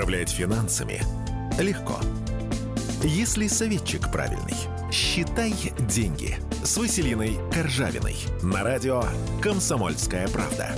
Управлять финансами легко. Если советчик правильный. Считай деньги с Василиной Коржавиной на радио «Комсомольская правда».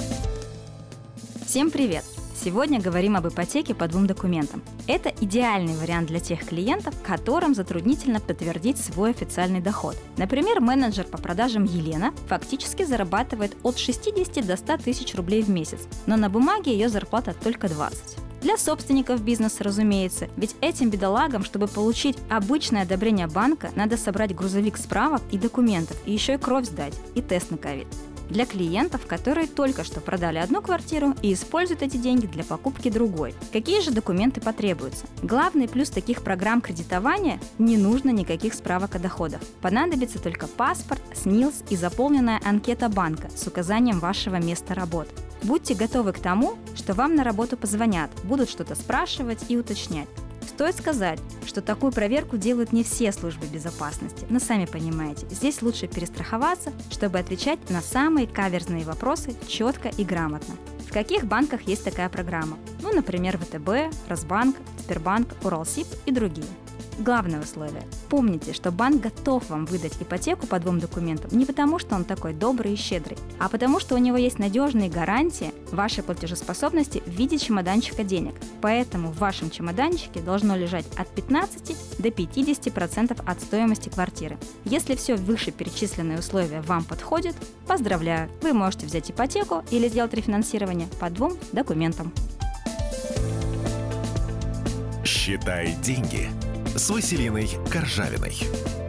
Всем привет! Сегодня говорим об ипотеке по двум документам. Это идеальный вариант для тех клиентов, которым затруднительно подтвердить свой официальный доход. Например, менеджер по продажам Елена фактически зарабатывает от 60 до 100 тысяч рублей в месяц, но на бумаге ее зарплата только 20. Для собственников бизнеса, разумеется, ведь этим бедолагам, чтобы получить обычное одобрение банка, надо собрать грузовик справок и документов, и еще и кровь сдать, и тест на ковид для клиентов, которые только что продали одну квартиру и используют эти деньги для покупки другой. Какие же документы потребуются? Главный плюс таких программ кредитования – не нужно никаких справок о доходах. Понадобится только паспорт, СНИЛС и заполненная анкета банка с указанием вашего места работы. Будьте готовы к тому, что вам на работу позвонят, будут что-то спрашивать и уточнять. Стоит сказать, что такую проверку делают не все службы безопасности, но сами понимаете, здесь лучше перестраховаться, чтобы отвечать на самые каверзные вопросы четко и грамотно. В каких банках есть такая программа? Ну, например, ВТБ, Росбанк, Сбербанк, Уралсиб и другие. Главное условие. Помните, что банк готов вам выдать ипотеку по двум документам не потому, что он такой добрый и щедрый, а потому, что у него есть надежные гарантии вашей платежеспособности в виде чемоданчика денег. Поэтому в вашем чемоданчике должно лежать от 15 до 50% от стоимости квартиры. Если все вышеперечисленные условия вам подходят, поздравляю, вы можете взять ипотеку или сделать рефинансирование по двум документам. Считай деньги с Василиной Коржавиной.